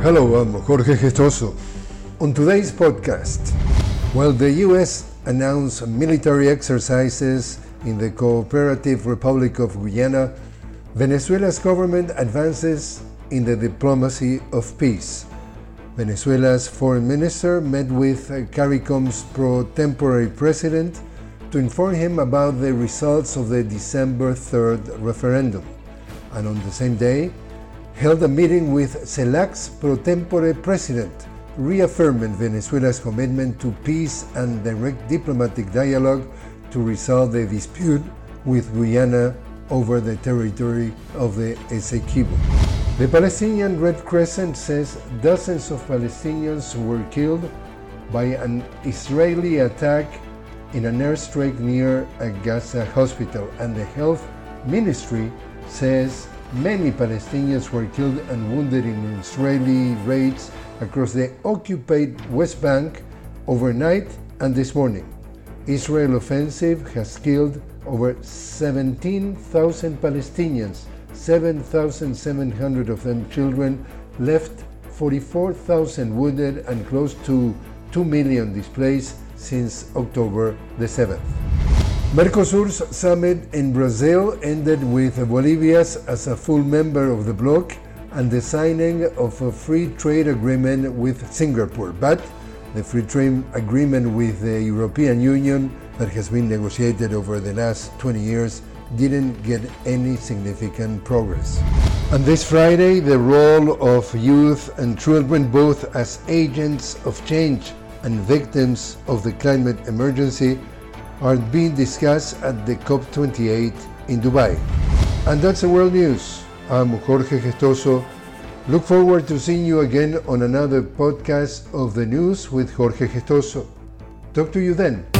Hello, I'm Jorge Gestoso. On today's podcast, while the U.S. announced military exercises in the Cooperative Republic of Guyana, Venezuela's government advances in the diplomacy of peace. Venezuela's foreign minister met with CARICOM's pro tempore president to inform him about the results of the December 3rd referendum. And on the same day, held a meeting with CELAC's pro tempore president, reaffirming Venezuela's commitment to peace and direct diplomatic dialogue to resolve the dispute with Guyana over the territory of the Essequibo. The Palestinian Red Crescent says dozens of Palestinians were killed by an Israeli attack in an airstrike near a Gaza hospital, and the health ministry says Many Palestinians were killed and wounded in Israeli raids across the occupied West Bank overnight and this morning. Israel offensive has killed over 17,000 Palestinians, 7,700 of them children, left 44,000 wounded and close to 2 million displaced since October the 7th. Mercosur's summit in Brazil ended with Bolivia as a full member of the bloc and the signing of a free trade agreement with Singapore. But the free trade agreement with the European Union that has been negotiated over the last 20 years didn't get any significant progress. And this Friday, the role of youth and children both as agents of change and victims of the climate emergency are being discussed at the COP28 in Dubai. And that's the world news. I'm Jorge Gestoso. Look forward to seeing you again on another podcast of the news with Jorge Gestoso. Talk to you then.